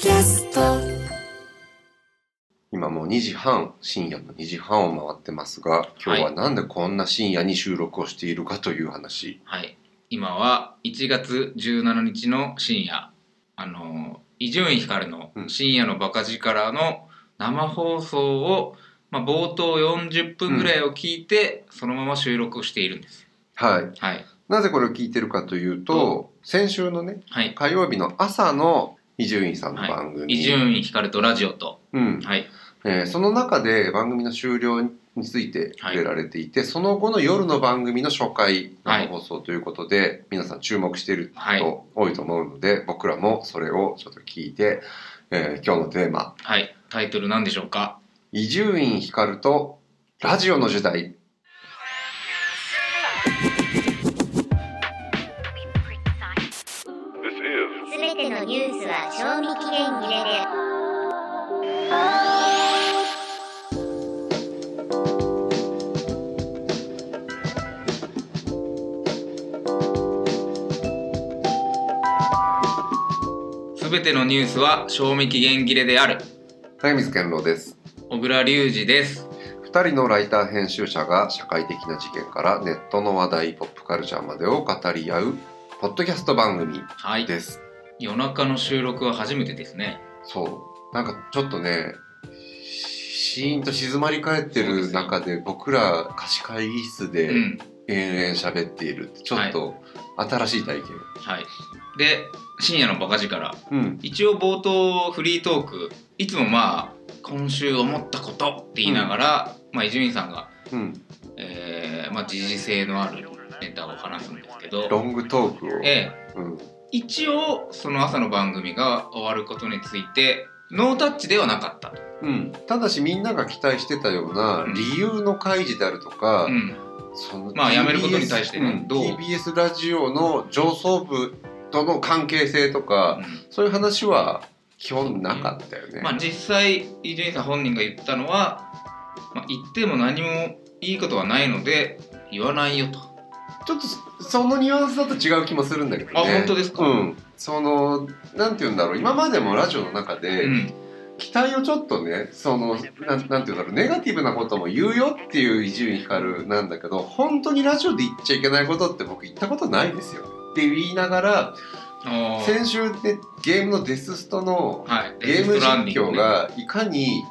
キャスト今もう2時半深夜の2時半を回ってますが今日はなんでこんな深夜に収録をしているかという話、はい。今は1月17日の深夜、あの、伊集院光のうん深夜のバカ力の生放送を、まあ、冒頭40分ぐらいを聞いて、そのまま収録をしているんです。はいはい。なぜこれを聞いてるかというと先週のねはい。火曜日の朝の伊集院さんの番組、伊集院光とラジオと、うん。はい。えーその中で番組の終了について触れられていて、その後の夜の番組の初回はい。生放送ということで、皆さん注目しているはい。人多いと思うので、僕らもそれをちょっと聞いて、えー今日のテーマ。はい。タイトル何でしょうか？伊集院光とラジオの時代ニュースは賞味期限切れですべてのニュースは賞味期限切れである。谷水健郎です小倉隆二です。2人のライター編集者が社会的な事件からネットの話題ポップカルチャーまでを語り合うポッドキャスト番組はい。です夜中の収録は初めてですね。そう。なんかちょっとねシーンと静まり返ってる中で僕ら貸し会議室うでん。延々喋っているちょっと新しい体験、はい。で、深夜のバカ力。うん。一応冒頭フリートークいつもまあ今週思ったことって言いながらまあ伊集院さんが、うん、えーまあ、時事性のあるネタを話すんですけど。ロングトークを、ええ。うん、一応その朝の番組が終わることについてノータッチではなかった。と、うん、ただしみんなが期待してたようなうん。理由の開示であるとか、うん、そのまあ辞めることに対してねうんどう？TBS ラジオの上層部との関係性とか、そういう話は基本なかったよね。まあ実際伊集院さん本人が言ったのは、まあ、言っても何もいいことはないので言わないよとちょっとそのニュアンスだと違う気もするんだけどね。あ本当ですか？うん。そのなんて言うんだろう。今までもラジオの中で、うん期待をちょっとねそのなんなんて言うんだろう。ネガティブなことも言うよっていう伊集院光なんだけど本当にラジオで言っちゃいけないことって僕言ったことないですよ。って言いながら先週でゲームのデスストのはい、ゲーム実況がいかに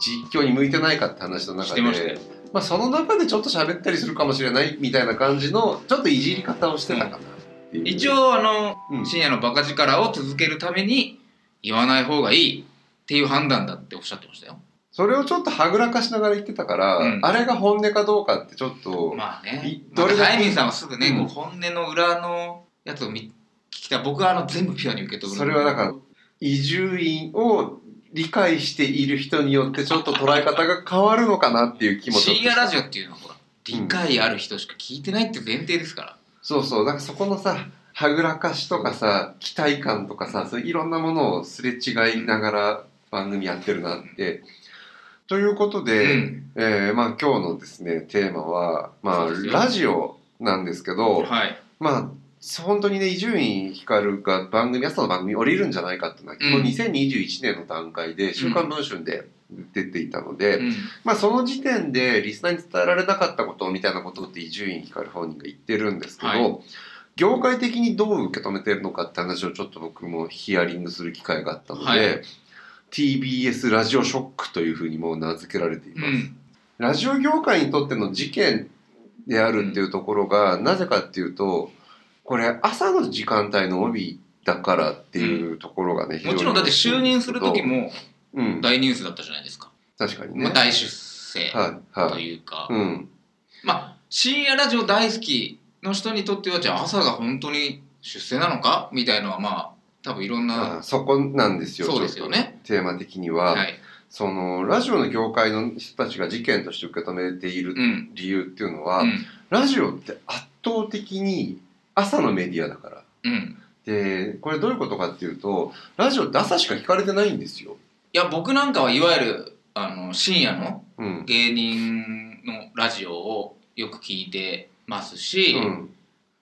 実況に向いてないかって話の中してましたよ。で、まあ、その中でちょっと喋ったりするかもしれないみたいな感じのちょっといじり方をしてたかなう。一応あのうん。深夜のバカ力を続けるために言わない方がいいっていう判断だっておっしゃってましたよ。それをちょっとはぐらかしながら言ってたから、うん。あれが本音かどうかってちょっと、まあね。どれミンさんはすぐね、本音の裏のやつを見聞きた。い僕はあの全部ピュアに受け取る。それはだから移住院を理解している人によってちょっと捉え方が変わるのかなっていう気も深夜ラジオっていうのはほら理解ある人しか聞いてないって前提ですから、そうそう。だからそこのさはぐらかしとかさ期待感とかさそういういろんなものをすれ違いながら番組やってるなって。ということで、うん。えーまあ、今日のですねテーマは、まあラジオなんですけど、はい。まあ本当にね伊集院光が番組朝の番組降りるんじゃないかっていうのは、うん。この2021年の段階で「週刊文春」で出ていたので、うん。まあ、その時点でリスナーに伝えられなかったことみたいなことって伊集院光本人が言ってるんですけど、はい。業界的にどう受け止めてるのかって話をちょっと僕もヒアリングする機会があったので、はい。TBS ラジオショックというふうにもう名付けられています。うん。ラジオ業界にとっての事件であるっていうところが、なぜかっていうとこれ朝の時間帯の帯だからっていうところがね、もちろんだって就任する時もうん。大ニュースだったじゃないですか、確かにね、まあ、大出世はいはいとい。うか、うん。まあ深夜ラジオ大好きの人にとってはじゃあ朝が本当に出世なのか？みたいのはまあ多分いろんなあそこなんですよそうですよね。テーマ的には、はい。そのラジオの業界の人たちが事件として受け止めているうん。理由っていうのは、うん。ラジオって圧倒的に朝のメディアだから。うん。でこれどういうことかっていうとラジオって朝しか聞かれてないんですよ、いや僕なんかはいわゆるあの深夜のうん。芸人のラジオをよく聞いてますし、うん。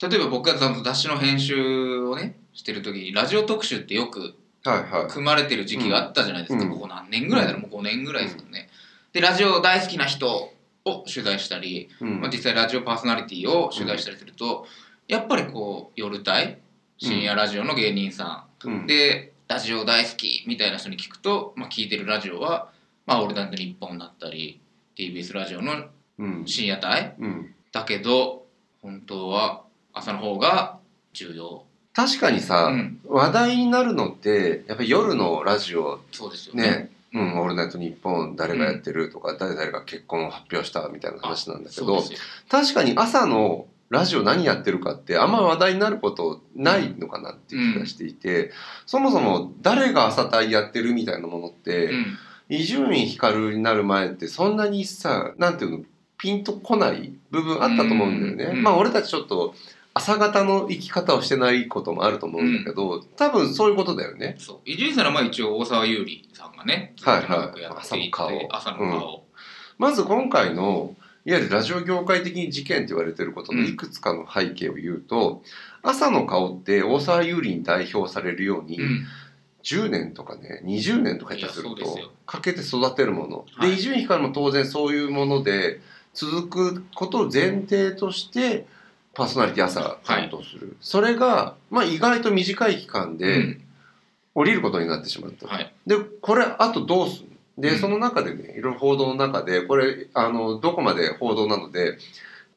例えば僕が雑誌の編集をねしてる時にラジオ特集ってよくはいはい。組まれてる時期があったじゃないですか、うん。ここ何年ぐらいだろう？もう5年ぐらいですかね、でラジオ大好きな人を取材したり、うん。まあ、実際ラジオパーソナリティを取材したりすると、やっぱりこう夜帯深夜ラジオの芸人さうん。ん、でラジオ大好きみたいな人に聞くと、まあ、聞いてるラジオは「まあ、俺だって日本だったり TBS ラジオのうん。深夜帯うん。だけど本当は朝の方が重要、確かにさ、うん、話題になるのってやっぱり夜のラジオそうですよね。ね「うん、オールナイトニッポン」誰がやってるとか、誰々が結婚を発表したみたいな話なんだけど確かに朝のラジオ何やってるかってあんま話題になることないのかなっていう気がしていて、そもそも誰が朝帯やってるみたいなものってうん。伊集院光になる前ってそんなにさなんていうのピンとこない部分あったと思うんだよね。うん。まあ俺たちちょっと朝方の生き方をしてないこともあると思うんだけど、多分そういうことだよね。そう。伊集院さんはまあ一応大沢優里さんがねはいはい。朝の顔。朝の顔、まず今回のいわゆるラジオ業界的に事件と言われていることのいくつかの背景を言うと、朝の顔って大沢優里に代表されるように、うん。10年とかね20年とか下手するとかけて育てるもの、はい。で伊集院光も当然そういうもので続くことを前提としてパーソナリティ朝担当する、それが、まあ、意外と短い期間うでん。降りることになってしまった、はい。でこれあとどうするで、うん。その中でねいろいろ報道の中でこれあのどこまで報道なので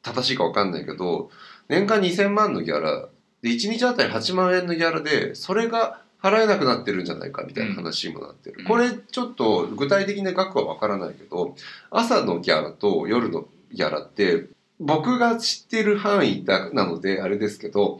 正しいか分かんないけど年間2000万のギャラで1日あたり8万円のギャラでそれが払えなくなってるんじゃないかみたいな話にもなってる、うん。これちょっと具体的な額は分からないけど朝のギャラと夜のギャラって僕が知ってる範囲だなのであれですけど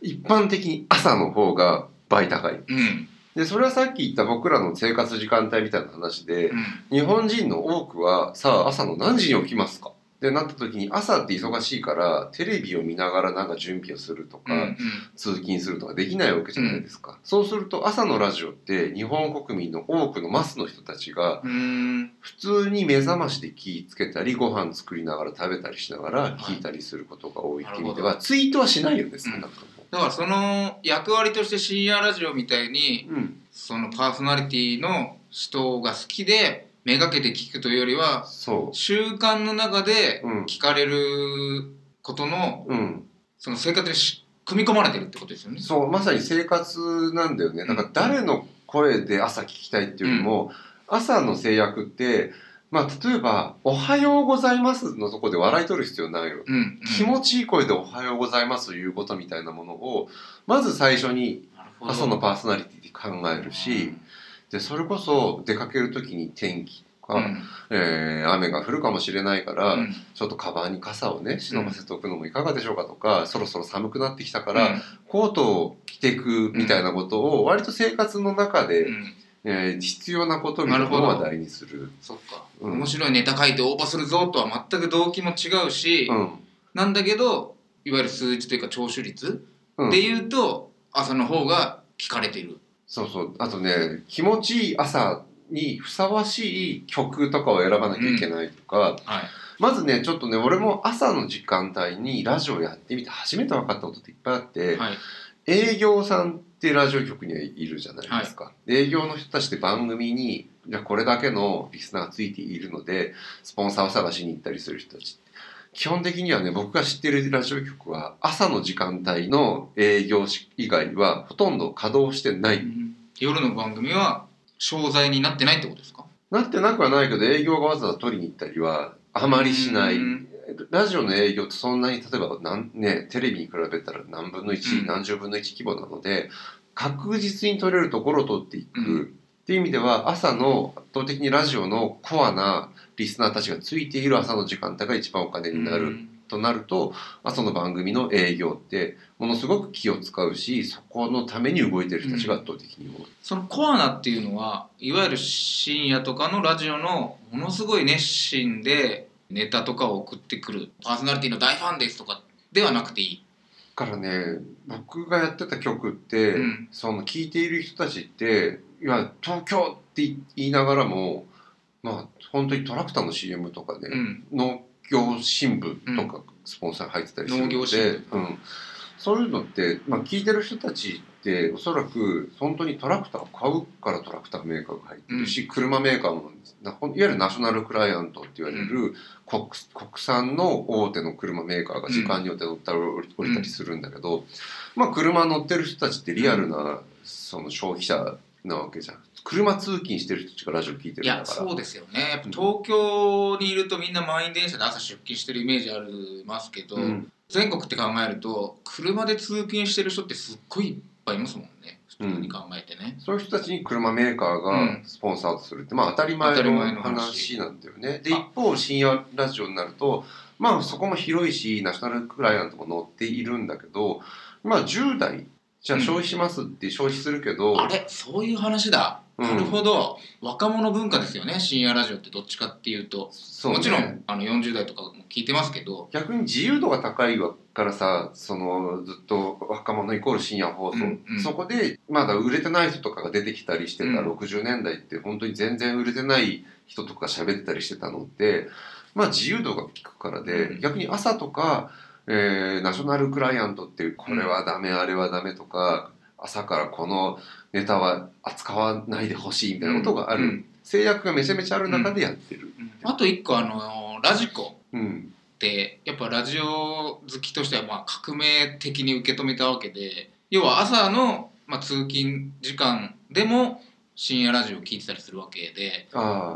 一般的に朝の方が倍高い。うんでそれはさっき言った僕らの生活時間帯みたいな話でうん。日本人の多くはさあ朝の何時に起きますか？ってなった時に朝って忙しいからテレビを見ながらなんか準備をするとか、うん通勤するとかできないわけじゃないですか、そうすると朝のラジオって日本国民の多くのマスの人たちがうん。普通に目覚ましで気ぃつけたりご飯作りながら食べたりしながら聞いたりすることが多いっていう意味では、なるツイートはしないよね少なくとも。だからその役割として深夜ラジオみたいにうん。そのパーソナリティの人が好きでめがけて聞くというよりはそ習慣の中でうん。聞かれることのう、うん、その生活にし組み込まれてるってことですよね。そうまさに生活なんだよね。だから誰の声で朝聞きたいっていうよりも、朝の制約ってまあ例えば「おはようございます」のとこで笑い取る必要ないよ、うんうん。気持ちいい声で「おはようございます」ということみたいなものをまず最初に朝のパーソナリティで考えるし、でそれこそ出かける時に天気とか、うん。えー雨が降るかもしれないから、うん。ちょっとカバンに傘をね忍ばせておくのもいかがでしょうかとか、そろそろ寒くなってきたから、コートを着ていくみたいなことを割と生活の中で、うんうんえー必要なことみたいなのを話題にする。そっか、うん。面白いネタ書いて応募するぞとは全く動機も違うし、うん。なんだけどいわゆる数字というか聴取率うん。でいうと朝の方が聞かれている。そうそう。あとね気持ちいい朝にふさわしい曲とかを選ばなきゃいけないとか、はい。まずねちょっとね俺も朝の時間帯にラジオやってみて初めて分かったことっていっぱいあって、はい。営業さんってラジオ局にはいるじゃないですか、で営業の人たちって番組にじゃあこれだけのリスナーがついているのでスポンサーを探しに行ったりする人たち。基本的にはね僕が知ってるラジオ局は朝の時間帯の営業以外はほとんど稼働してない、夜の番組は商材になってないってことですか？なってなくはないけど営業がわざわざ取りに行ったりはあまりしない、うんラジオの営業ってそんなに例えばなん、ね、テレビに比べたら何分の1、うん。何十分の1規模なので確実に取れるところを取っていく、うん。っていう意味では朝の圧倒的にラジオのコアなリスナーたちがついている朝の時間帯が一番お金になる、うん。となると朝の番組の営業ってものすごく気を使うしそこのために動いてる人たちが圧倒的に多い。そのコアなっていうのはいわゆる深夜とかのラジオのものすごい熱心でネタとかを送ってくる。パーソナリティの大ファンですとかではなくていい。だからね僕がやってた曲って、うん。その聴いている人たちっていや東京って言いながらもまあ本当にトラクターの CM とかで、うん。農業新聞とかスポンサーが入ってたりするので、農業新聞。うん、そういうのって、まあ、聞いてる人たちっておそらく本当にトラクターを買うからトラクターメーカーが入ってるし、車メーカーもないわゆるナショナルクライアントって言われる国国産の大手の車メーカーが時間によって乗ったり降りたりするんだけど、まあ車乗ってる人たちってリアルなその消費者なわけじゃん。車通勤してる人たちがラジオ聞いてるんだから。いやそうですよね。やっぱ東京にいるとみんな満員電車で朝出勤してるイメージありますけど、うん。全国って考えると車で通勤してる人ってすっごいいっぱいいますもんね。普通に考えてね、そういう人たちに車メーカーうがん。スポンサーとするって、まあ当たり前のの話。話なんだよね。で、あ。一方、深夜ラジオになると、まあそこも広いし、ナショナルクライアントも乗っているんだけど、まあ10代、じゃあうん消費しますって消費するけど、あれ？そういう話だ、うんなるほど。若者文化ですよね深夜ラジオってどっちかっていうと。そうね。もちろんあの40代とかも聞いてますけど。逆に自由度が高いからさそのずっと若者イコール深夜放送、うんうん。そこでまだ売れてない人とかが出てきたりしてたうん。60年代って本当に全然売れてない人とか喋ってたりしてたのってまあ自由度が効くからで、うん。逆に朝とか、えーナショナルクライアントっていうこれはダメ、あれはダメとか朝からこのネタは扱わないでほしいみたいなことがある、うん。制約がめちゃめちゃある中でやってる。あと一個あのラジコ。うん。ってやっぱラジオ好きとしてはまあ革命的に受け止めたわけで要は朝の、まあ、通勤時間でも深夜ラジオを聞いてたりするわけで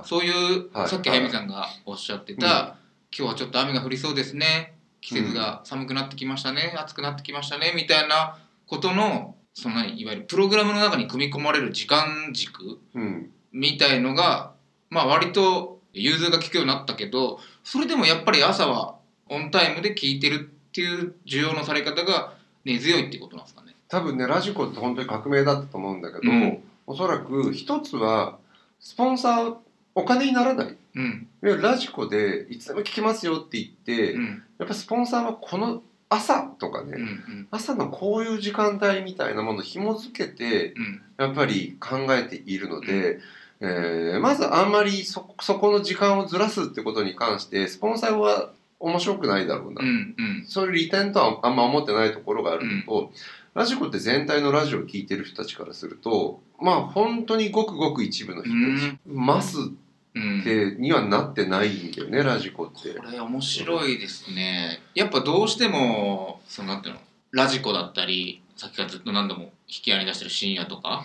そういう、はい。さっき早見さんがおっしゃってた、今日はちょっと雨が降りそうですね。季節が寒くなってきましたね、暑くなってきましたね。みたいなことのその何いわゆるプログラムの中に組み込まれる時間軸うんみたいのがまあ割と融通が利くようになったけどそれでもやっぱり朝はオンタイムで聞いてるっていう需要のされ方が根強いってことなんですかね。多分ねラジコって本当に革命だったと思うんだけど、うん。おそらく一つはスポンサーお金にならない。うん。ラジコでいつでも聞きますよって言って、うん。やっぱスポンサーはこの朝とかね、うんうん。朝のこういう時間帯みたいなものを紐付けてうん。やっぱり考えているので、えーまずあんまりそそこの時間をずらすってことに関してスポンサーは面白くないだろうな、うんうん。そういう利点とはあんま思ってないところがあるのと、ラジコって全体のラジオを聴いてる人たちからするとまあ本当にごくごく一部の人たち、マスうん。ってにはなってないんだよねラジコって。これ面白いですね。やっぱどうしてもそのなんていうの？ラジコだったりさっきからずっと何度も引き合いに出してる深夜とか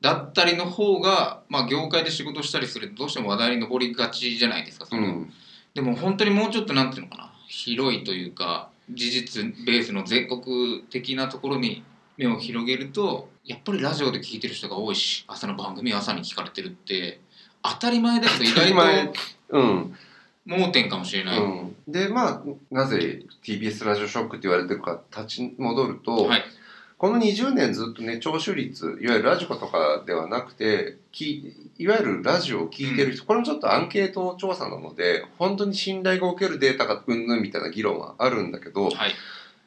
だったりの方が、まあ、業界で仕事したりするとどうしても話題に上りがちじゃないですかその、うん。でも本当にもうちょっとなんていうのかな？広いというか事実ベースの全国的なところに目を広げるとやっぱりラジオで聞いてる人が多いし朝の番組は朝に聞かれてるって当たり前だけど意外とうん。盲点かもしれない。うん、でまあなぜ TBS ラジオショックって言われてるか立ち戻ると、はい。この20年ずっとね聴取率いわゆるラジコとかではなくてきいわゆるラジオを聞いてる人、これもちょっとアンケート調査なので本当に信頼がおけるデータがうんぬんみたいな議論はあるんだけど、はい。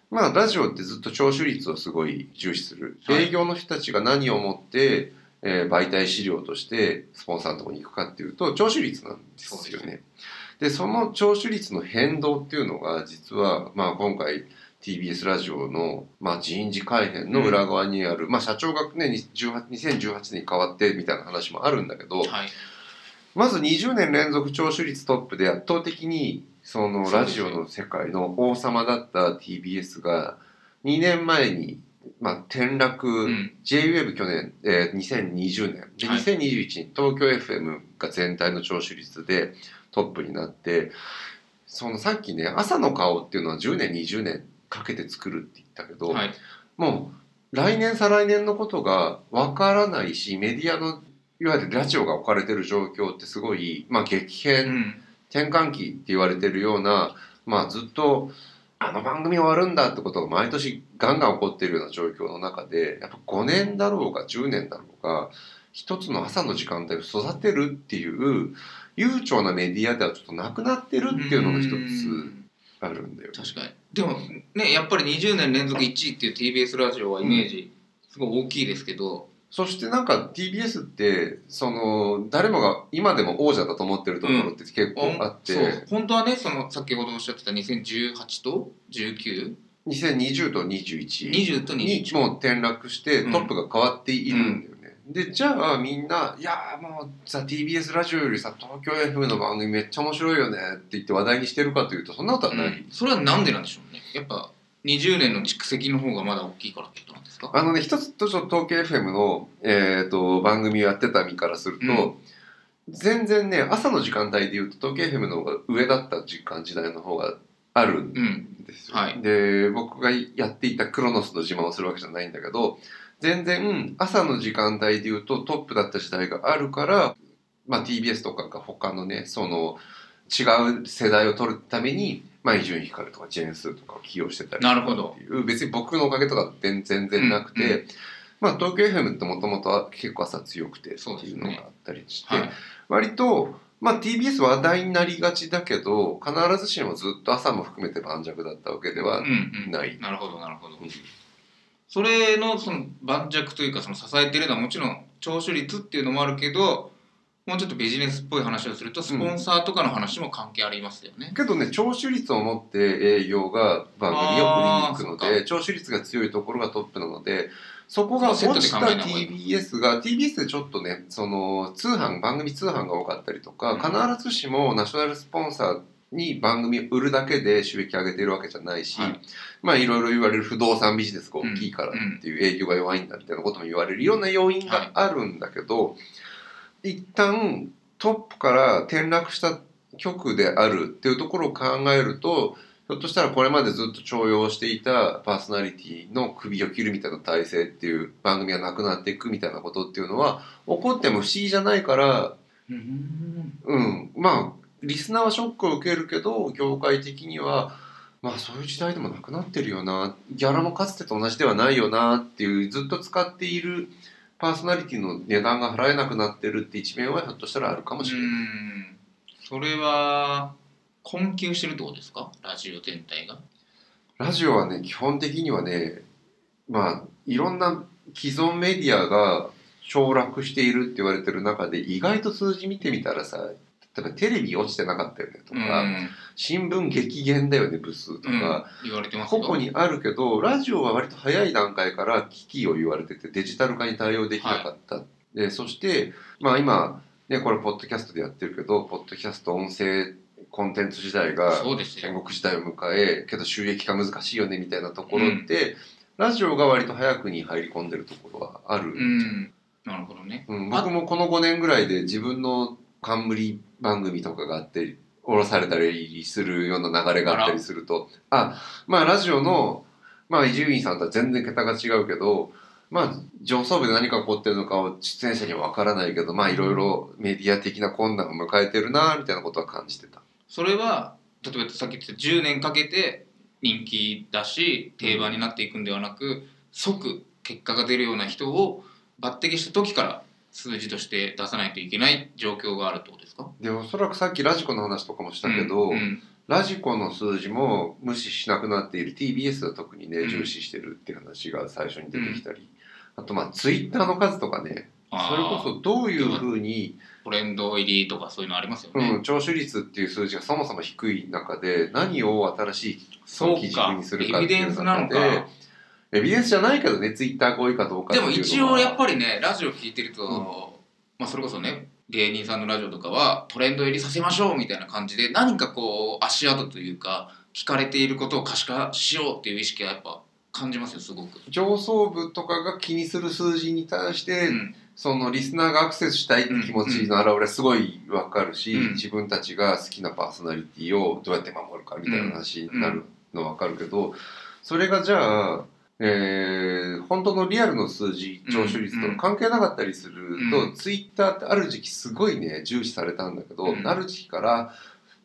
まあラジオってずっと聴取率をすごい重視する、はい。営業の人たちが何をもって、えー媒体資料としてスポンサーのところに行くかっていうと聴取率なんですよね。でその聴取率の変動っていうのが実は、まあ、今回 TBS ラジオの、まあ、人事改編の裏側にある、まあ、社長がね18 2018年に変わってみたいな話もあるんだけど、はい。まず20年連続聴取率トップで圧倒的にそのラジオの世界の王様だった TBS が2年前に、まあ、転落、うん。JWEB 去年、えー2020年ではい。2021年東京 FM が全体の聴取率でトップになってそのさっきね朝の顔っていうのは10年20年かけて作るって言ったけど、はい。もう来年再来年のことがわからないしメディアのいわゆるラジオが置かれてる状況ってすごい、まあ、激変、うん。転換期って言われてるような、まあ、ずっとあの番組終わるんだってことが毎年ガンガン起こっているような状況の中でやっぱ5年だろうが10年だろうが一つの朝の時間帯を育てるっていう悠長なメディアではちょっとなくなってるっていうのが一うつんあるんだよね。確かにでもねやっぱり20年連続1位っていう TBS ラジオはイメージすごい大きいですけど、そしてなんか TBS ってその誰もが今でも王者だと思ってるところって結構あって、そう。本当はねその先ほどおっしゃってた2018と19 2020と21 20とに21もう転落してうん。トップが変わっているんだよね、でじゃあみんないやーもうさ TBS ラジオよりさ東京 FM の番組めっちゃ面白いよねって言って話題にしてるかというとそんなことはない、うん。それはなんでなんでしょうね。やっぱ20年の蓄積の方がまだ大きいからってことか？あのね一つとちょっと東京 FM の、えー、と番組をやってた身からすると、うん。全然ね朝の時間帯でいうと東京 FM の方が上だった時間時代の方があるんうん。ですよ、はい。で僕がやっていたクロノスの自慢をするわけじゃないんだけど全然朝の時間帯でいうとトップだった時代があるから、まあ、TBS とかが他のねその違う世代を取るためにまあ伊集院光とかジェーンスーとかを起用してたりなるほど。っていう。別に僕のおかげとか全全然なくて、うんうまあ東京 FM ってもともとは結構朝強くてっていうのがあったりして、はい。割と、まあ、TBS 話題になりがちだけど必ずしもずっと朝も含めて盤石だったわけではうんうん。ない。なるほどなるほど。うん。それのその盤石というかその支えてるのはもちろん聴取率っていうのもあるけどもうちょっとビジネスっぽい話をするとスポンサーとかの話も関係ありますよね。けどね聴取率を持って営業が番組を売りに行くので聴取率が強いところがトップなのでそこが落ちた TBS が TBS でちょっとねその通販番組通販が多かったりとか、うん。必ずしもナショナルスポンサーに番組を売るだけで収益上げてるわけじゃないし、はい。まあいろいろ言われる不動産ビジネスが大きいからっていう営業が弱いんだみたいなことも言われるいろんな要因があるんだけど、一旦トップから転落した局であるっていうところを考えるとひょっとしたらこれまでずっと重用していたパーソナリティの首を切るみたいな体制っていう番組がなくなっていくみたいなことっていうのは起こっても不思議じゃないからうん。うん。まあリスナーはショックを受けるけど業界的にはまあそういう時代でもなくなってるよな。ギャラもかつてと同じではないよなっていうずっと使っているパーソナリティの値段が払えなくなってるって一面はひょっとしたらあるかもしれない。うんそれは困窮してるってことですか？ラジオ全体が？ラジオはね基本的にはねまあいろんな既存メディアが凋落しているって言われてる中で意外と数字見てみたらさ例えばテレビ落ちてなかったよねとか、うん。新聞激減だよね部数とうん。か、言われてます個よ々にあるけどラジオは割と早い段階から危機を言われててデジタル化に対応できなかった、でそしてまあ今ねこれポッドキャストでやってるけどポッドキャスト音声コンテンツ時代が戦国時代を迎えけど収益化難しいよねみたいなところって、ラジオが割と早くに入り込んでるところはある、うん。なるほどね。うん僕もこの5年ぐらいで自分の冠番組とかがあって降ろされたりするような流れがあったりするとあまあラジオの伊集院さんとは全然桁が違うけどまあ上層部で何が起こってるのかを出演者には分からないけどまあいろいろメディア的な困難を迎えてるなみたいなことは感じてた。それは例えばさっき言った10年かけて人気だし定番になっていくんではなく即結果が出るような人を抜擢した時から数字として出さないといけない状況があるってことですか？でおそらくさっきラジコの話とかもしたけど、うんうん。ラジコの数字も無視しなくなっている TBS は特にねうん。重視してるっていう話が最初に出てきたり、あとまあツイッターの数とかねそれこそどういうふうに、トレンド入りとかそういうのありますようね、ん、聴取率っていう数字がそもそも低い中で何を新しいそう基準かにするかっていう中か。でエビデンスじゃないけどねツイッターが多いかどうかでも一応やっぱりねラジオ聞いてると、うん。まあ、それこそね芸人さんのラジオとかはトレンド入りさせましょうみたいな感じで何かこう足跡というか聞かれていることを可視化しようっていう意識はやっぱ感じますよすごく。上層部とかが気にする数字に対して、うん。そのリスナーがアクセスしたいって気持ちの表れはすごいわかるし、うん。自分たちが好きなパーソナリティをどうやって守るかみたいな話になるのわかるけど、それがじゃあ、えー本当のリアルの数字聴取率と関係なかったりすると、うん。ツイッターってある時期すごいね重視されたんだけど、うん。ある時期から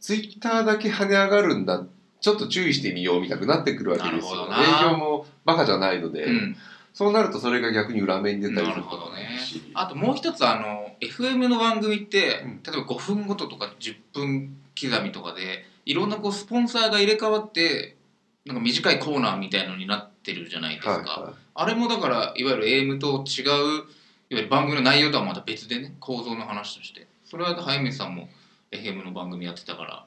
ツイッターだけ跳ね上がるんだちょっと注意してみようみたくなってくるわけですよ。営業もバカじゃないので、うん。そうなるとそれが逆に裏目に出たりなるほどね。あともう一つあの FM の番組って、うん。例えば5分ごととか10分刻みとかでいろんなこうスポンサーが入れ替わってなんか短いコーナーみたいのになってるじゃないですか、はいはあれもだからいわゆる AM と違ういわゆる番組の内容とはまた別でね構造の話として。それは早水さんも FM の番組やってたから。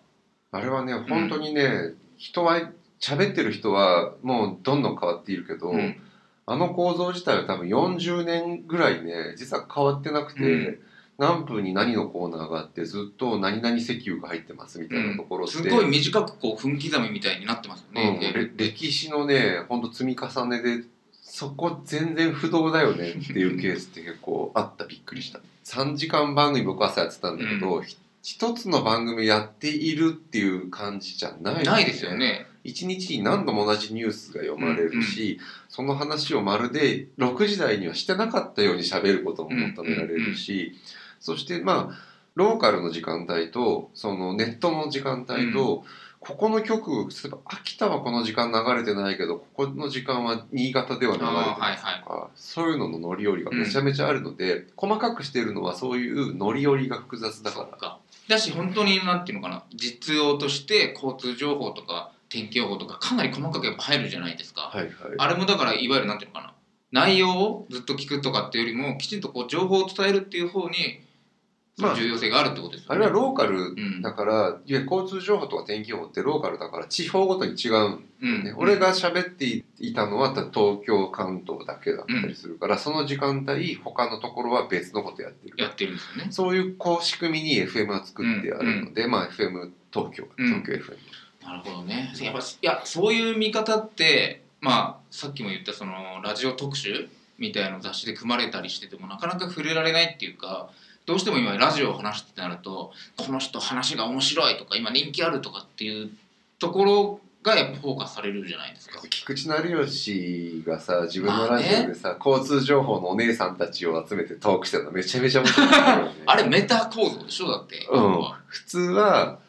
い、あれはね本当にね、人は喋ってる人はもうどんどん変わっているけど、うん。あの構造自体は多分40年ぐらいね実は変わってなくて、うん何分に何のコーナーがあってずっと何々石油が入ってますみたいなところって、すごい短くこう分刻みみたいになってますようん。歴史のねほんと積み重ねでそこ全然不動だよねっていうケースって結構あったびっくりした。3時間番組僕朝やってたんだけど、ひ一つの番組やっているっていう感じじゃない、ないですよね。一日に何度も同じニュースが読まれるし、その話をまるで6時台にはしてなかったように喋ることも求められるし、そしてまあローカルの時間帯とそのネットの時間帯と、ここの曲例えば秋田はこの時間流れてないけどここの時間は新潟では流れてますとか、そういうのの乗り降りがめちゃめちゃあるので、細かくしてるのはそういう乗り降りが複雑だから。だし本当になんていうのかな実用として交通情報とか天気予報とかかなり細かくやっぱ入るじゃないですか、はいはい。あれもだからいわゆるなんていうのかな内容をずっと聞くとかっていうよりもきちんとこう情報を伝えるっていう方にそのまあ重要性があるってことですよね、あれはローカルうんだから、いわゆる交通情報とか天気予報ってローカルだから地方ごとに違うんうん。ね、俺が喋っていたのは東京関東だけだったりするから、その時間帯他のところは別のことやってる。やってるんですよね。そういうこう仕組みに FM は作ってあるので、まあ FM 東京うん。東京 FM、なるほどね。やっぱいやそういう見方ってまあさっきも言ったそのラジオ特集みたいな雑誌で組まれたりしててもなかなか触れられないっていうかどうしても今ラジオを話すってなるとこの人話が面白いとか今人気あるとかっていうところがやっぱフォーカスされるじゃないですか。菊池成吉がさ自分のラジオでさ、交通情報のお姉さんたちを集めてトークしてるのめちゃめちゃ面白いよねあれメタ構造でしょ？だって。うん普通は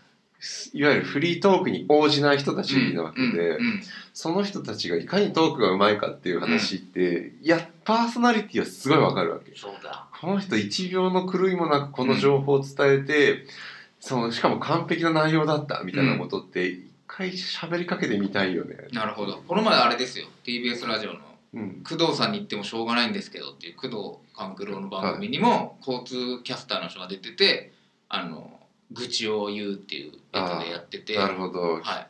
いわゆるフリートークに応じない人たちなわけで、うんうんその人たちがいかにトークがうまいかっていう話って、いやパーソナリティはすごいわかるわけそうだ。この人1秒の狂いもなくこの情報を伝えて、そのしかも完璧な内容だったみたいなことって一回喋りかけてみたいよね。なるほど。この前あれですよ。TBS ラジオの。うん、工藤さんに言ってもしょうがないんですけどっていう工藤官九郎の番組にも交通キャスターの人が出ててあの愚痴を言うっていうやつでやってて。なるほど。はい、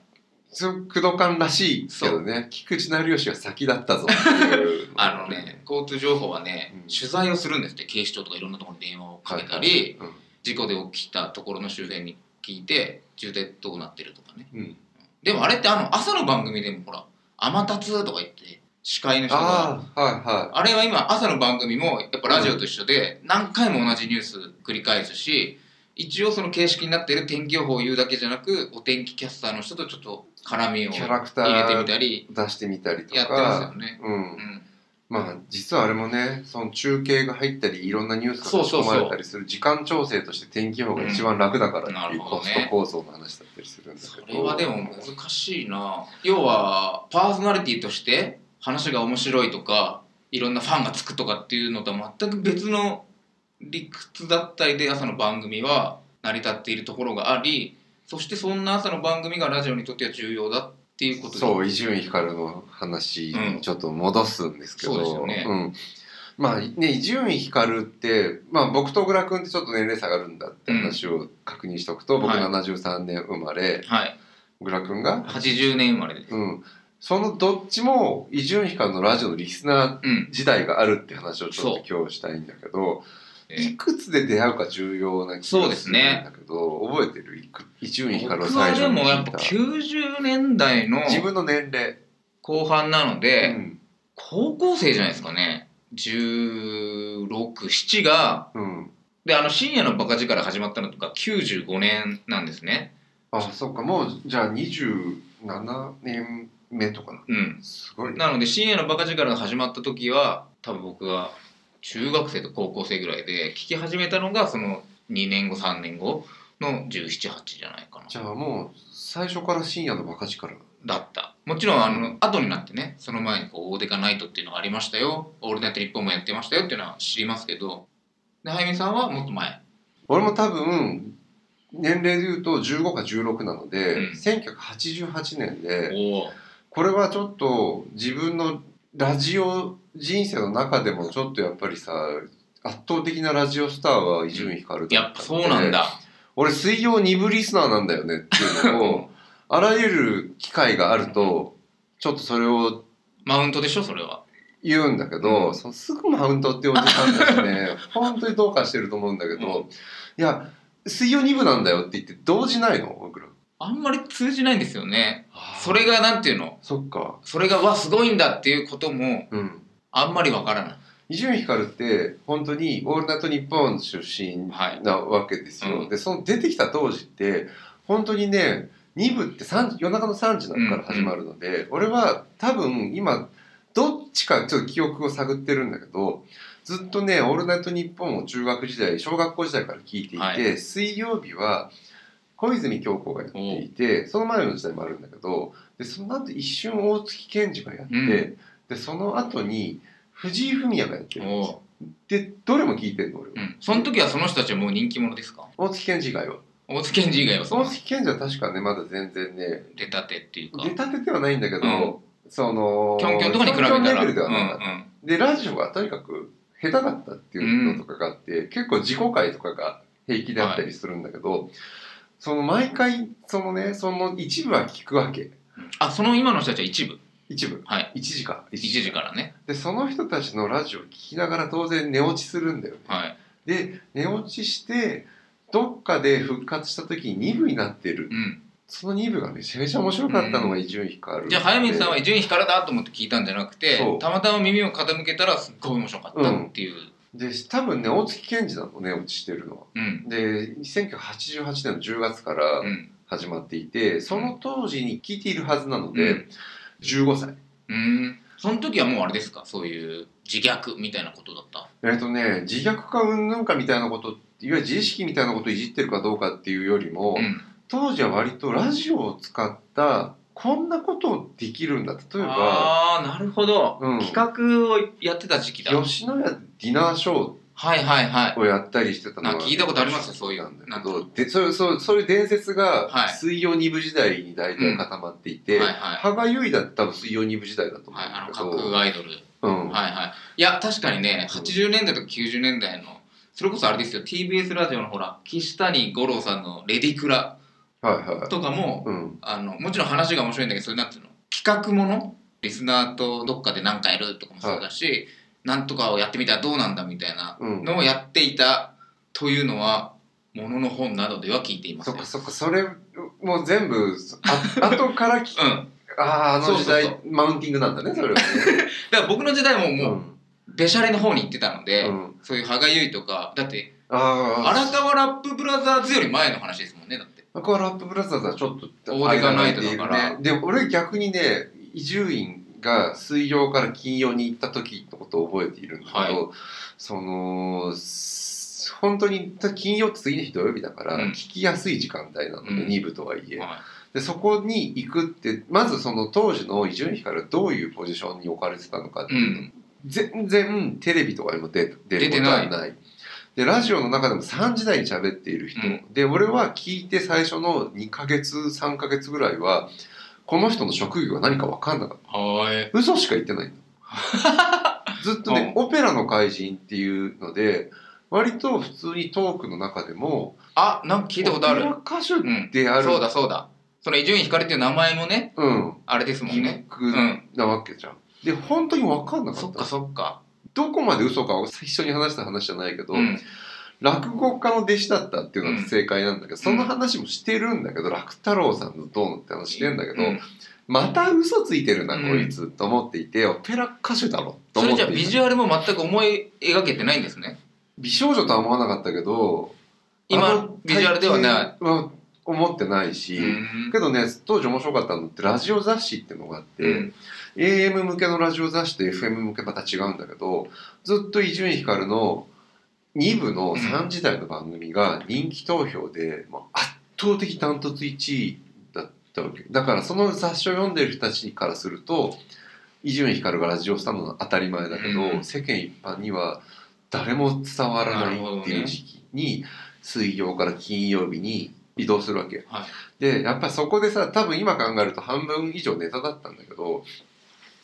工藤館らしいけどね。菊池成吉が先だったぞ。あのね交通情報はね、うん。取材をするんですって。警視庁とかいろんなところに電話をかけたり、はい事故で起きたところの周辺に聞いて渋滞どうなってるとかね。うん。うんでもあれってあの朝の番組でもほら「天達」とか言って司会の人がああはいはあれは今朝の番組もやっぱラジオと一緒で何回も同じニュース繰り返すし一応その形式になってる天気予報を言うだけじゃなくお天気キャスターの人とちょっと絡みをいキャラクタ入れてみーたり出してみたりとやってますよかね。うん。うん。まあ実はあれもねその中継が入ったりいろんなニュースが仕込まれたりする時間調整として天気予報が一番楽だからっていうコスト構造の話だったりするんだそけど。れはでも難しいな。要はパーソナリティとして話が面白いとかいろんなファンがつくとかっていうのとは全く別の理屈だったりで朝の番組は成り立っているところがありそしてそんな朝の番組がラジオにとっては重要だっていうことで。そう伊集院光の話にちょっと戻すんですけど、うんそうですよね。ん。まあね伊集院光って、まあ、僕と小倉君ってちょっと年齢差があるんだって話を確認しておくと、僕はい。73年生まれ。はい。小倉君が、80年生まれです。うん、そのどっちも伊集院光のラジオのリスナーうん。時代があるって話をちょっと今日したいんだけどいくつで出会うか重要な気がするんだけど、覚えてる？いく伊集院光最初にでもやっぱ聞いた90年代の自分の年齢、後半なのうで、ん。高校生じゃないですかね。1617が。うん、であの深夜のバカ力始まったのとか95年なんですね。あそっか。もうじゃあ27年目とかな。うん。すごいね。なので深夜のバカ力が始まった時は多分僕が中学生と高校生ぐらいで聞き始めたのがその2年後3年後の1718じゃないかな。じゃあもう最初から深夜のバカ力だった。もちろんあの後になってねその前にこう「オーデカナイト」っていうのがありましたよ「オールナイトニッポン」もやってましたよっていうのは知りますけど。で早見さんはもっと前。俺も多分年齢で言うと15か16なので、うん。1988年でこれはちょっと自分のラジオ人生の中でもちょっとやっぱりさ圧倒的なラジオスターは伊集院光やっぱそうなんだ。俺水曜2部リスナーなんだよねっていうのをあらゆる機会があるとちょっとそれをマウントでしょそれは。言うんだけど、うん。そのすぐマウントっておじさんたちね 本当にどうかしてると思うんだけど、うん。いや水曜2部なんだよって言って動じないの僕らあんまり通じないんですよね。それがなんていうの？そっか。それがわすごいんだっていうこともうん。あんまりわからない。伊集院光って本当に「オールナイトニッポン」出身はいなわけですよ、うんでその出てきた当時って本当にね2部って3時夜中の3時なんかから始まるので、俺は多分今どっちかちょっと記憶を探ってるんだけどずっとね「オールナイトニッポン」を中学時代小学校時代から聞いていて、はい。水曜日は小泉京子がやっていてその前の時代もあるんだけどでその後一瞬大月健二がやって、うん。でその後に藤井フミヤがやってるんですでどれも聞いてんの俺は、うん。その時はその人たちはもう人気者ですか？大月健二以外は大津健二以外はそ大の月健二は確かねまだ全然ね出たてっていうか。出たてではないんだけど、うん。そのキョンキョンとかに比べたらではなかった、うんうんでラジオがとにかく下手だったっていうのとかがあって、結構自己回とかが平気であったりするんだけど、その毎回そのねその一部は聞くわけ。あその今の人たちは一部？一部。はい。一時か1時からね。でその人たちのラジオを聞きながら当然寝落ちするんだよね。はい。で寝落ちしてどっかで復活した時に2部になってる。うん。その2部がめちゃめちゃ面白かったのが伊集院光。じゃあ早水さんは伊集院光だと思って聞いたんじゃなくてそう。たまたま耳を傾けたらすっごい面白かったっていうで多分ね大月健二なの寝落ちしてるのは。うん。で1988年の10月からうん。始まっていて、その当時に聞いているはずなのうで、ん15歳。うん。その時はもうあれですか？そういう自虐みたいなことだった？えっとね自虐かうんぬんかみたいなこといわゆる自意識みたいなことをいじってるかどうかっていうよりも、うん。当時は割とラジオを使ったこんなことできるんだ。例えばああなるほど、うん。企画をやってた時期だ。吉野家ディナーショはいはいはい。ーをやったりしてたのあ聞いたことありますよそういうなんだなんけどでそういうそうそういう伝説がはい。水曜2部時代に大体固まっていて、はいはい。羽賀結衣だって多分水曜2部時代だと思はい、あの架空アイドル、うん。はいはい。いや確かにね80年代とか90年代のそれこそあれですよ TBS ラジオのほら岸谷五郎さんの「レディクラはいはい」とかも、うん。あのもちろん話が面白いんだけどそれなんていうの？企画もの？リスナーとどっかで何かやるとかもそうだし、なんとかをやってみたらどうなんだみたいなうん。のをやっていたというのはものの本などでは聞いていますねそっかそっかそれもう全部あ 後から聞く。うん。あああの時代マウンティングなんだねそれはね。だから僕の時代ももう、うん。べしゃれの方に行ってたので、うん。そういう羽賀結衣とかだってああ荒川ラップブラザーズより前の話ですもんねだって。これはラップブラザーズはちょっとオーディガナイトだから。ね。で俺逆にね伊集院が水曜から金曜に行った時のことを覚えているんだけど、はい。そのす本当に金曜って次の日土曜日だからうん。聞きやすい時間帯なので、うん。2部とはいえ、はでそこに行くってまずその当時の伊集院光がどういうポジションに置かれてたのかっていうの、うん。全然テレビとかにも出出ることは出てない。でラジオの中でも3時台に喋っている人、うん。で俺は聞いて最初の2ヶ月3ヶ月ぐらいはこの人の職業が何か分かんなかった。いはい。嘘しか言ってないんだ ずっとね、オペラの怪人っていうので割と普通にトークの中でもあなんか聞いたことある。歌手うん。である、そうだそうだ。その伊集院光っていう名前もねうん、あれですもんね。クなわけじゃん。で本当に分かんなかっそったかそっか。どこまで嘘かを一緒に話した話じゃないけど、うん落語家の弟子だったっていうのが正解なんだけど、ん。その話もしてるんだけど楽太郎さんのどうのって話してんだけど、うん。また嘘ついてるな、うんこいつと思っていてオペラ歌手だろとそれ思っていたじゃあビジュアルも全く思い描けてないんですね。美少女とは思わなかったけどあ今のビジュアルではない。思ってないし、うん。けどね当時面白かったのってラジオ雑誌っていうのがあって、うん。AM 向けのラジオ雑誌と FM 向けまた違うんだけどずっと伊集院光の2部の3時台の番組が人気投票で、もう圧倒的ダントツ1位だったわけ。だからその雑誌を読んでる人たちからすると伊集院光がラジオスタのは当たり前だけど、うん。世間一般には誰も伝わらないっていう時期に、水曜から金曜日に移動するわけ。はい。でやっぱりそこでさ多分今考えると半分以上ネタだったんだけど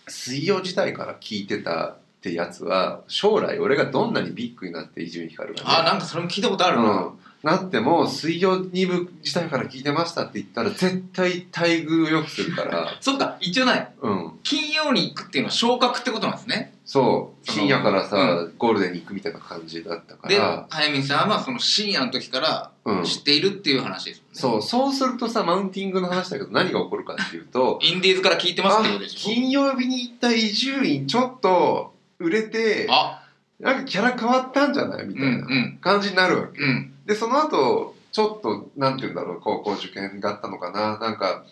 水曜時代から聞いてたってやつは将来俺がどんなにビッグになって伊集院光がねあなんかそれも聞いたことあるな、うん、なっても水曜2部時代から聞いてましたって言ったら絶対待遇を良くするから。そっか一応ない。うん。金曜に行くっていうのは昇格ってことなんですね。そう。深夜からさ、うゴールデンに行くみたいな感じだったかでら早見さんはその深夜の時からうん知っているっていう話ですもんね、そう。そうするとさマウンティングの話だけど何が起こるかっていうとインディーズから聞いてますってことあでしょ。金曜日に行った伊集院ちょっと売れてあ。なんかキャラ変わったんじゃないみたいうんうなん。感じになるわけ、うん。でその後ちょっとなんて言うんだろう高校受験があったのかな。なんか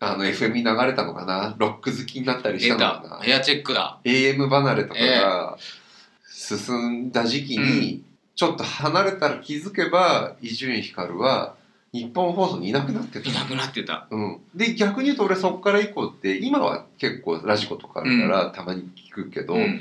あの FM に流れたのかな。ロック好きになったりし出たのかな。た。ヘアチェックだ。AM 離れとかが進んだ時期にちょっと離れたら気づけば伊集院光は日本放送にいなくなってた。いなくなってた。うん、で逆に言うと俺そこから以降って今は結構ラジコとかあるからたまに聞くけどうん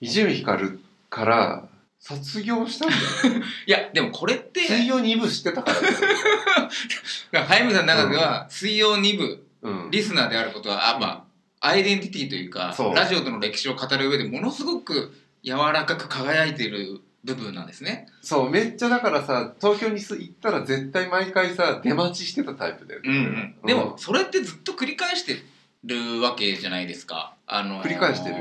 伊集院光から卒業したんだよいやでもこれって水曜2部知ってたからだよ、早見さんの中では水曜2部うん、リスナーであることはやっぱアイデンティティというかそう。ラジオとの歴史を語る上でものすごく柔らかく輝いている部分なんですね。そうめっちゃだからさ東京にす行ったら絶対毎回さ出待ちしてたタイプだよね、うん。うん、でもそれってずっと繰り返してるわけじゃないですか。あのー繰り返してる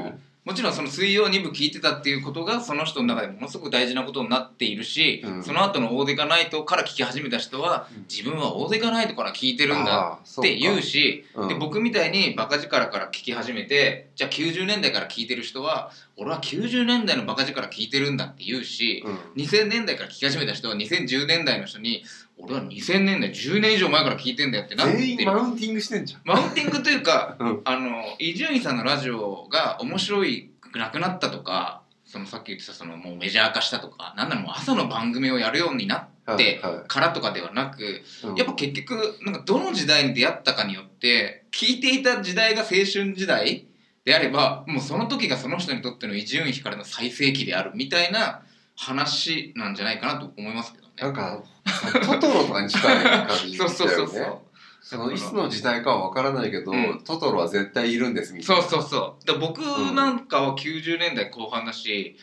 もちろんその水曜2部聞いてたっていうことがその人の中でものすごく大事なことになっているし、うん。その後のオーデカナイトから聞き始めた人はうん。自分はオーデカナイトから聞いてるんだって言うしうんで僕みたいにバカ力から聞き始めてじゃあ90年代から聞いてる人は俺は90年代のバカ力聞いてるんだって言うしうん。2000年代から聞き始めた人は2010年代の人に俺は2000年代10年以上前から聞いてんだよってなって全員るマウンティングしてんじゃん。マウンティングというかうん。あの伊集院さんのラジオが面白いくなくなったとかそのさっき言ってたそのもうメジャー化したとかなんならもう朝の番組をやるようになっではいはからとかではなくいうん。やっぱ結局なんかどの時代に出会ったかによって聞いていた時代が青春時代であればもうその時がその人にとっての伊集院光の最盛期であるみたいな話なんじゃないかなと思いますけどね。なんか トトロとかに近い感じだよねそうそうそうそう。そのいつの時代かは分からないけど、うんトトロは絶対いるんですみたいなそうそうそう。で僕なんかは90年代後半だし、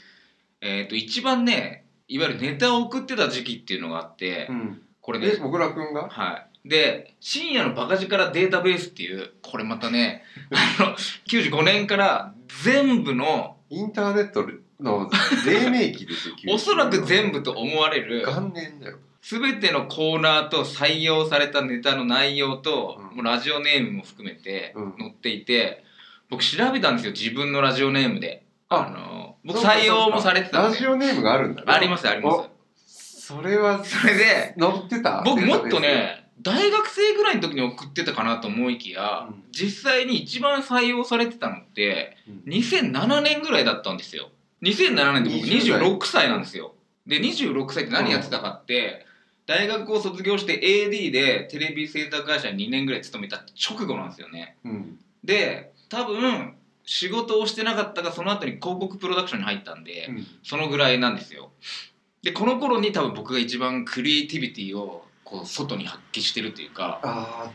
えっ、と一番ねいわゆるネタを送ってた時期っていうのがあって、うん、これねらくんが？はい。で、深夜のバカ力データベースっていう、これまたね、あの、95年から全部の、インターネットの黎明期ですよ おそらく全部と思われる、元年だよ。すべてのコーナーと採用されたネタの内容と、うん。もうラジオネームも含めてうん。載っていて、僕調べたんですよ、自分のラジオネームで。ああの、僕採用もされてたんラで。ジオネームがあるんだね。ありますありますおそれはそれで、載ってた僕もっとね大学生ぐらいの時に送ってたかなと思いきや、うん。実際に一番採用されてたのってうん。2007年ぐらいだったんですよ2007年で僕20代26歳。なんですよ。で26歳って何やってたかって、大学を卒業して AD でテレビ制作会社に2年ぐらい勤めた直後なんですよね。うん。で多分仕事をしてなかったがその後に広告プロダクションに入ったんで、うん。そのぐらいなんですよ。でこの頃に多分僕が一番クリエイティビティをこう外に発揮してるというかああ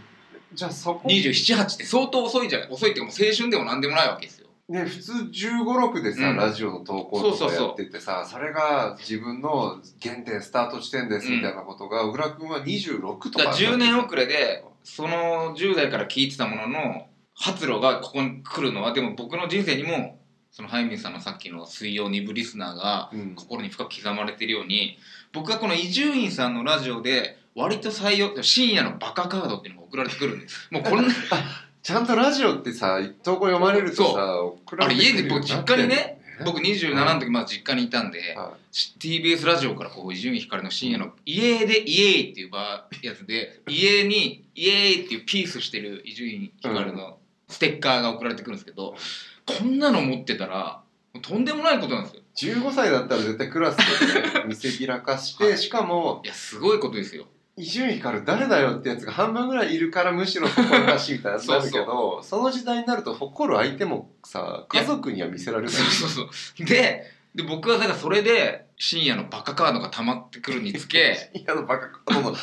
じゃあそこ278って相当遅いじゃない？遅いっていうかもう青春でも何でもないわけですよね普通1 5 6でさ、うん。ラジオの投稿とかやっててさそれが自分の原点スタート地点ですみたいなことが、小倉君は26とかだから10年遅れでその10代から聞いてたものの発露がここに来るのはでも僕の人生にもそのハイミンさんのさっきの水曜2部リスナーがうん。心に深く刻まれてるように僕がこの伊集院さんのラジオで割と採用深夜のバカカードっていうのが送られてくるんです。もうこんな ちゃんとラジオってさ投稿読まれるとさ送られてくるようにね。僕27の時まだ実家にいたんで、は TBS ラジオからこう伊集院光の深夜の「家でイエーイ!」っていうばやつで 家に「イエーイ!」っていうピースしてる伊集院光のステッカーが送られてくるんですけど、こんなの持ってたらとんでもないことなんですよ。い15歳だったら絶対クラスでね見せびらかして、はい。しかもいやすごいことですよ伊集院光誰だよってやつが半分ぐらいいるからむしろ誇らしいみたいななるけど その時代になると誇る相手もさ家族には見せられない。そうそうそう。でで僕はだからそれで深夜のバカカードが溜まってくるにつけ いやバカこの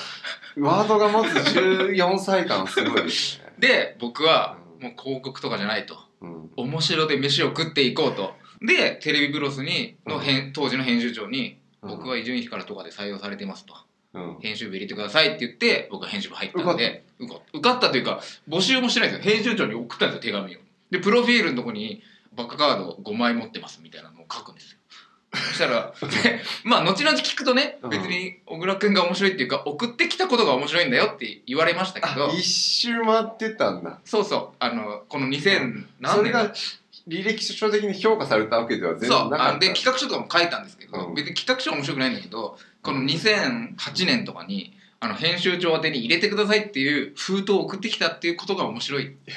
ワードが持つ14歳感すごいですね、で僕はうん。もう広告とかじゃないと。うん、面白で飯を食っていこうと。でテレビブロスにの編当時の編集長に「僕は伊集院光とかで採用されてます」とうん。編集部入れてくださいって言って僕は編集部入ったんで受か受かった。というか募集もしてないんですよ。編集長に送ったんですよ手紙を。でプロフィールのとこにバッカカード5枚持ってますみたいなのを書くんですよ。そしたらでまあ後々聞くとねうん。別に小倉君が面白いっていうか送ってきたことが面白いんだよって言われましたけどあ一周回ってたんだ。そうそう。あのこの2000何年だそれが履歴書的に評価されたわけでは全そう然なかった。あで企画書とかも書いたんですけど、うん。別に企画書は面白くないんだけどこの2008年とかにあの編集長宛てに入れてくださいっていう封筒を送ってきたっていうことが面白いって。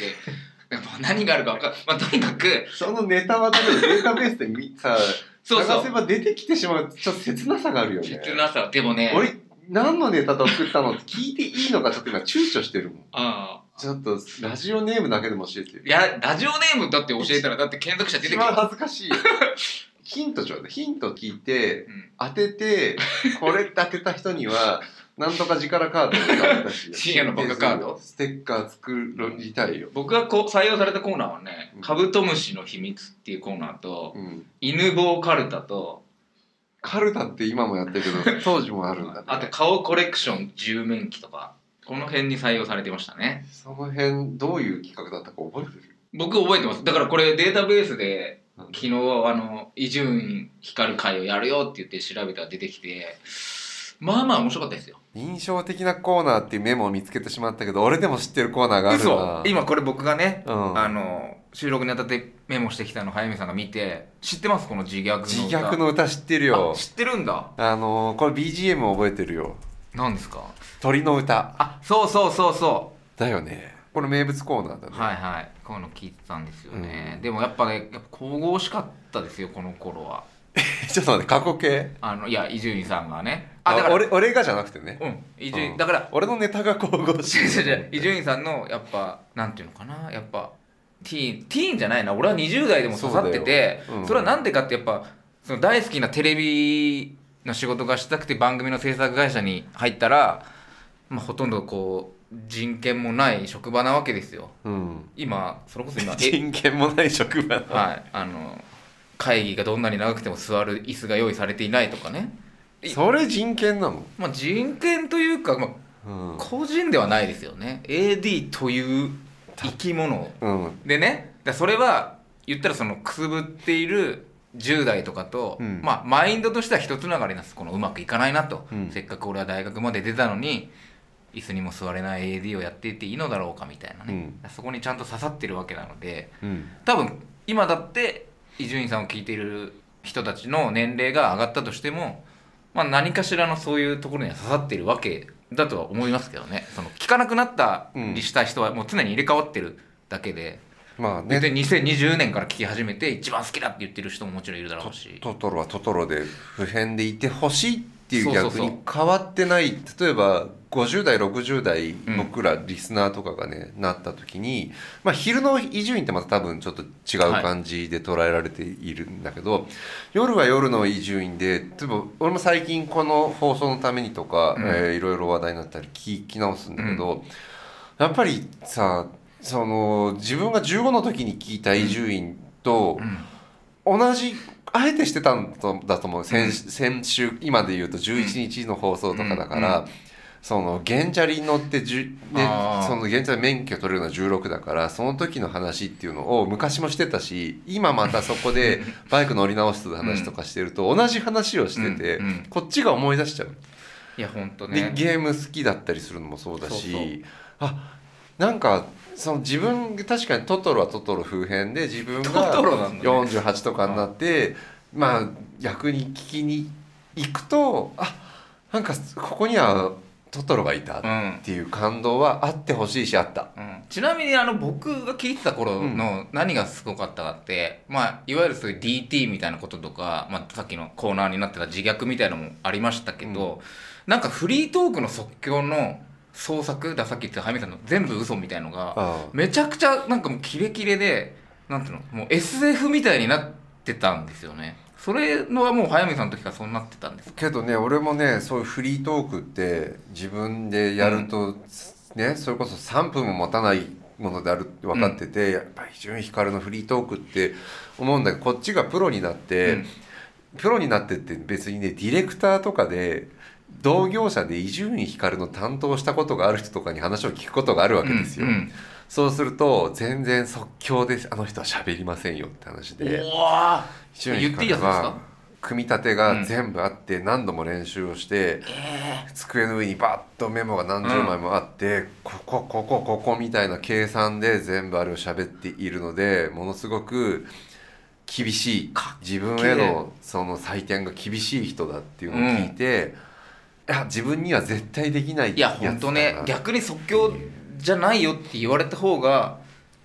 何があるか分かんまあとにかくそのネタはデータベースでみさそうそう。探せば出てきてしまうちょっと切なさがあるよね。切なさでもね俺何のネタで送ったのって聞いていいのかちょっと今躊躇してるもん。あちょっとラジオネームだけでも教えてよ。いやラジオネームだって教えたらだって検索者出て一番くる恥ずかしいよ ヒントちょうだい。ヒント聞いてうん。当てて これって当てた人にはなんとか力カードを渡し 深夜のバカカード？ステッカー作りたいよ、僕がこう採用されたコーナーはねうん「カブトムシの秘密」っていうコーナーとうん、「犬棒カルタ」とカルタって今もやってるけど 当時もあるんだね。あと顔コレクション10面記とかこの辺に採用されてましたね。その辺どういう企画だったか覚えてる？僕覚えてます。だからこれデータベースでうん昨日あの伊集院光る会をやるよって言って調べたら出てきてまあまあ面白かったですよ。印象的なコーナーっていうメモを見つけてしまったけど俺でも知ってるコーナーがある嘘。な今これ僕がね、うん。あの収録にあたってメモしてきたの早見さんが見て知ってます？この自虐の歌。自虐の歌知ってるよ。あ知ってるんだ。あのー、これ BGM 覚えてるよ。何ですか？鳥の歌。あそうそうそうそだよねこれ名物コーナーだね、うはいはい。こういうの聞いてたんですよね、うん。でもやっぱねやっぱ神々しかったですよこの頃は。ちょっと待って過去形？あのいや伊集院さんがね。ああだから俺俺がじゃなくてね。うん伊集院、うん。だから俺のネタが神々しい。伊集院さんのやっぱなんていうのかなやっぱティーンティーンじゃないな俺は20代でも刺さっててそ,、そうん。れはなんでかってやっぱその大好きなテレビの仕事がしたくて番組の制作会社に入ったら、まあ、ほとんどこう人権もない職場なわけですよ。うん。今それこそ今 え人権もない職場の？はい。あの会議がどんなに長くても座る椅子が用意されていないとかね。それ人権なの？まあ人権というか、まあ、うん。個人ではないですよね。AD という生き物。うん。でねだそれは言ったらそのくすぶっている10代とかと、うん。まあマインドとしては一つながりなんです。このうまくいかないなと、うん。せっかく俺は大学まで出たのに椅子にも座れない AD をやっていていいのだろうかみたいなね、そこにちゃんと刺さってるわけなのでうん。多分今だって伊集院さんを聞いている人たちの年齢が上がったとしても、まあ、何かしらのそういうところには刺さってるわけだとは思いますけどね。その聞かなくなったりした人はもう常に入れ替わってるだけで、まあ別ねに2020年から聞き始めて一番好きだって言ってる人ももちろんいるだろうし。トトロはトトロで普遍でいてほしいっていう逆に変わってない。例えば50代60代うん。僕らリスナーとかがね、なった時に、まあ、昼の伊集院ってまた多分ちょっと違う感じで捉えられているんだけど、夜は夜の伊集院で例えば俺も最近この放送のためにとか、うん。えーいろいろ話題になったり聞き直すんだけど、やっぱりさその自分が15の時に聞いた伊集院と、うん。同じあえてしてたんだと思う。先,、うん。先週今で言うと11日の放送とかだから、うん。その原チャリに乗ってじゅ、ねその原チャリ免許取れるのは16だからその時の話っていうのを昔もしてたし今またそこで バイク乗り直す話とかしてると同じ話をしてて、こっちが思い出しちゃう。いや本当でねゲーム好きだったりするのもそうだしそう。あなんかその自分確かにトトロはトトロ風編で自分トがトロなんだね。48とかになってまあ逆に聞きに行くとあなんかここにはトトロがいたっうんていう感動はあってほしいしあった。うん。ちなみにあの僕が聞いてた頃の何がすごかったかって、まあいわゆるそういう DT みたいなこととか、まあ、さっきのコーナーになってた自虐みたいなのもありましたけど、なんかフリートークの即興の創作ださっき言ってたハミさんの全部嘘みたいのがあめちゃくちゃなんかもうキレキレでなんていうのもう SF みたいになってたんですよね。それのはもう早見さんの時からそうなってたんですけどね俺もねそういうフリートークって自分でやると、ねそれこそ3分も持たないものであるって分かってて、やっぱり伊集院光のフリートークって思うんだけどこっちがプロになって、うん。プロになってって別にねディレクターとかで同業者で伊集院光の担当したことがある人とかに話を聞くことがあるわけですよ、うんうんそうすると全然即興であの人は喋りませんよって話で。伊集院言っていいやつですか？組み立てが全部あって何度も練習をして、机の上にバッとメモが何十枚もあって、ここここここみたいな計算で全部あれを喋っているのでものすごく厳しい。自分へのその採点が厳しい人だっていうのを聞いて、いや自分には絶対できないいやほんとね。逆に即興じゃないよって言われた方が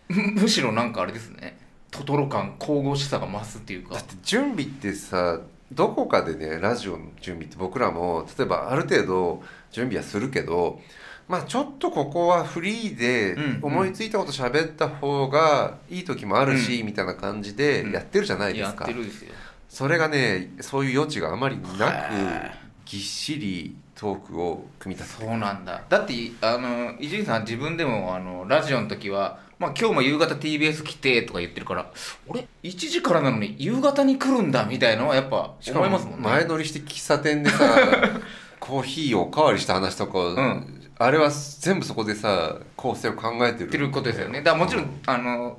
む むしろなんかあれですね。トトロ感神々しさが増すっていうか。だって準備ってさどこかでねラジオの準備って僕らも例えばある程度準備はするけどまあちょっとここはフリーでうん思いついたこと喋った方がいい時もあるし、うみたいな感じでやってるじゃないでやっすか、てるですよ。それがねそういう余地があまりなくへぎっしりトークを組み立ててそうなんだ。だってあの伊集院さん自分でもあのラジオの時は「まあ、今日も夕方 TBS 来て」とか言ってるから俺1時からなのに夕方に来るんだみたいのはやっぱ思いますもんね。前乗りして喫茶店でさ コーヒーをおかわりした話とか、ん。あれは全部そこでさ構成を考えてる。ってることですよね。だからもちろん、あの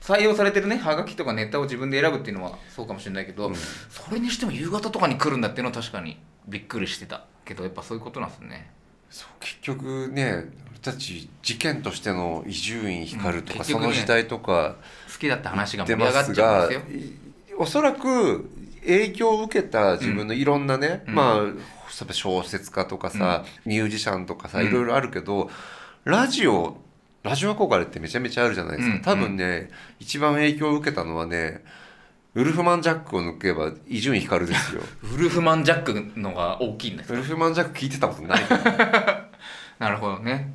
採用されてるねはがきとかネタを自分で選ぶっていうのはそうかもしれないけど、うん。それにしても夕方とかに来るんだっていうのは確かにびっくりしてたけどやっぱそういうことなんですね。そう結局ね俺たち事件としての伊集院光とか、そうん結局ねの時代とか好きだった話が出ま盛り上がっすがちゃうんですよ。いおそらく影響を受けた自分のいろんなね、うんまあ例えば小説家とかさ、ミュージシャンとかさうん。いろいろあるけど、ラジオラジオ憧れってめちゃめちゃあるじゃないですか、うん。多分ね一番影響を受けたのはねウルフマンジャックを抜けば伊集院光ですよ。ウルフマンジャックのが大きいんですウルフマンジャック聞いてたことない なるほどね。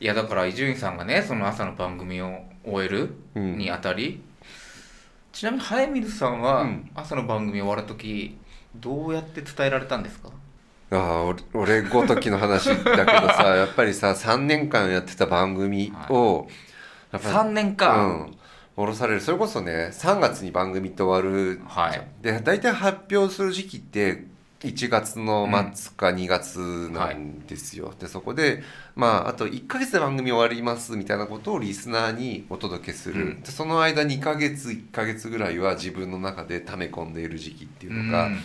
いやだから伊集院さんがねその朝の番組を終えるうん。にあたり、ちなみに早水さんはうん。朝の番組終わる時どうやって伝えられたんですか？ああ俺俺ごときの話だけどさやっぱりさ3年間やってた番組を、やっぱり3年間、うん降ろされる。それこそね3月に番組って終わる。はい。で大体発表する時期って1月の末か2月なんですよ、でそこでまああと1ヶ月で番組終わりますみたいなことをリスナーにお届けする、うん。でその間2ヶ月1ヶ月ぐらいは自分の中で溜め込んでいる時期っていうのが、うんうん。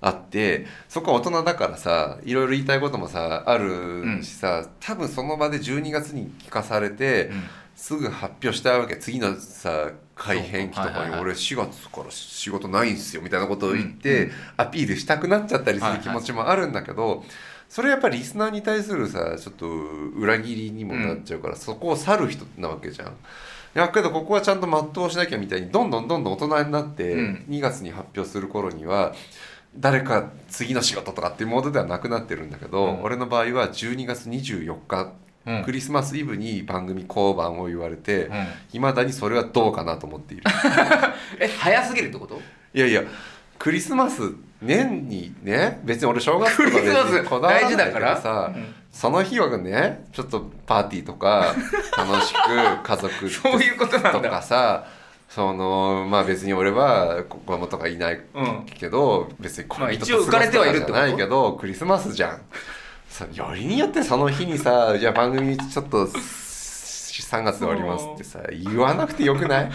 あってそこは大人だからさいろいろ言いたいこともさあるしさ、多分その場で12月に聞かされて、うんすぐ発表したわけ。次のさ改編期とかに。俺4月から仕事ないんすよみたいなことを言って、うんアピールしたくなっちゃったりする気持ちもあるんだけど、それやっぱりリスナーに対するさちょっと裏切りにもなっちゃうから、そこを去る人なわけじゃん。だけどここはちゃんと全うしなきゃみたいにどんどんどんどん大人になって、うん。2月に発表する頃には誰か次の仕事とかっていうモードではなくなってるんだけど、うん。俺の場合は12月24日うん。クリスマスイブに番組降板を言われてうん。いま、未だにそれはどうかなと思っている。え早すぎるってこと？いやいやクリスマス年にね別に俺正月とか別にこだわらないけど大事だから？さ、うん。その日はねちょっとパーティーとか 楽しく家族そういうこととかさそのまあ別に俺は子供とかいないうん。けど、別にまあ恋人一応浮かれてはいるじゃないけどクリスマスじゃん。さよりによってその日にさじゃあ番組ちょっと3月で終わりますってさ言わなくてよくない？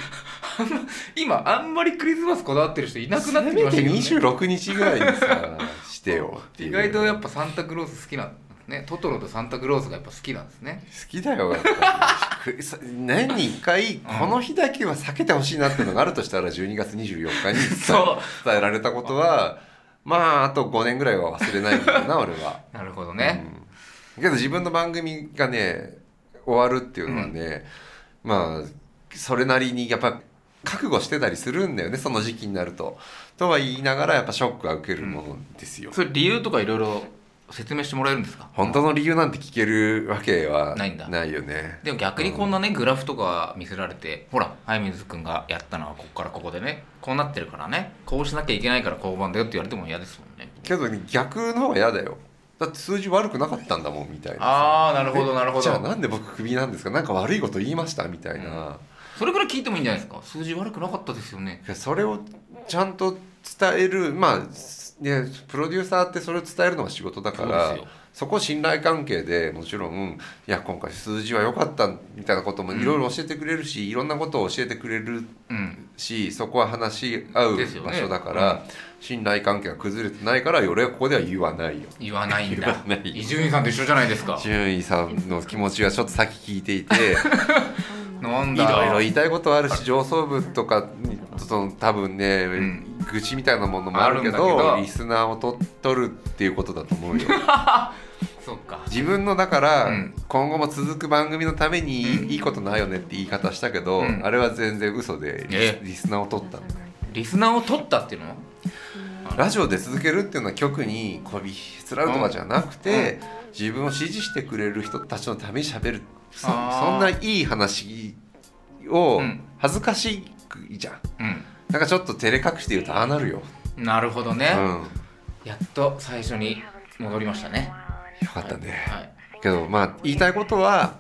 今あんまりクリスマスこだわってる人いなくなってきましたけど、ね、26日ぐらいにさしてよ。意外とやっぱサンタクロース好きなんね。トトロとサンタクロースがやっぱ好きなんですね。好きだよやっぱり。くさ年に1回この日だけは避けてほしいなっていうのがあるとしたら12月24日に 伝えられたことはまああと5年ぐらいは忘れないんだよな俺は。なるほどね、うん、けど自分の番組がね終わるっていうのはね、まあそれなりにやっぱ覚悟してたりするんだよねその時期になると。とは言いながらやっぱショックは受けるものですよ。それ理由とかいろいろ説明してもらえるんですか？本当の理由なんて聞けるわけはないんだないよね。でも逆にこんなね、グラフとか見せられてほら早水君がやったのはここからここでねこうなってるからねこうしなきゃいけないから交番だよって言われても嫌ですもんねけど逆の方が嫌だよ。だって数字悪くなかったんだもんみたいな。ああなるほどなるほじゃあどなんで僕クビなんですか？なんか悪いこと言いましたみたいな。それぐらい聞いてもいいんじゃないですか？数字悪くなかったですよねそれをちゃんと伝えるまあでプロデューサーってそれを伝えるのが仕事だからそこ信頼関係でもちろんいや今回数字は良かったみたいなこともいろいろ教えてくれるし、いろんなことを教えてくれるうん。しそこは話し合う場所だから、信頼関係が崩れてないから俺はここでは言わないよ。言わないん言だ伊集院さんと一緒じゃないですか。順位さんの気持ちがちょっと先聞いていて なんだ。いろいろ言いたいことはあるし上層部とかにその多分ね、ん。愚痴みたいなものもあるけどリスナーをと取るっていうことだと思うよ。そうか。自分のだから、うん。今後も続く番組のためにうん。いいことないよねって言い方したけど、うん。あれは全然嘘でリスえ？リスナーを取ったんだよリスナーを取ったっていうの？ラジオで続けるっていうのは局にこびひつらうとかじゃなくて、自分を支持してくれる人たちのためにしゃべるそんないい話をうん。恥ずかしいじゃん、うん。なんかちょっと照れ隠して言うとああなるよ、なるほどね、うん、よやっと最初に戻りましたね。かったね、はい。けどまあ言いたいことは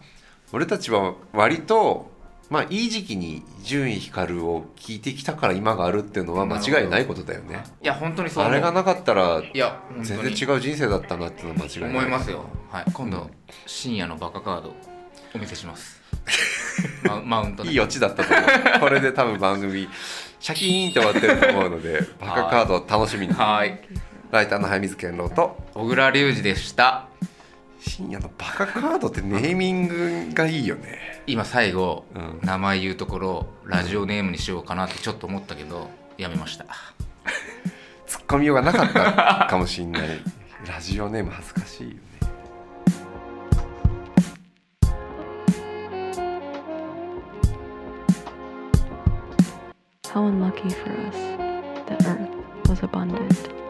俺たちは割とまあいい時期に順位光を聞いてきたから今があるっていうのは間違いないことだよね。いや本当にそうあれがなかったらいや全に。然違う人生だったなっていうのは間違いない。思いますよ。はい。今度、うん深夜のバカカードお見せします。ママウントで。いいオチだったと思う。これで多分番組シャキーンって終わってると思うのでバカカードを楽しみに。はい。ライターの早水健郎と。小倉隆二でした。深夜のバカカードってネーミングがいいよね今最後、うん。名前言うところラジオネームにしようかなってちょっと思ったけどやめました。ツッコみようがなかったかもしんない。ラジオネーム恥ずかしいよね。How unlucky for us that Earth was abundant.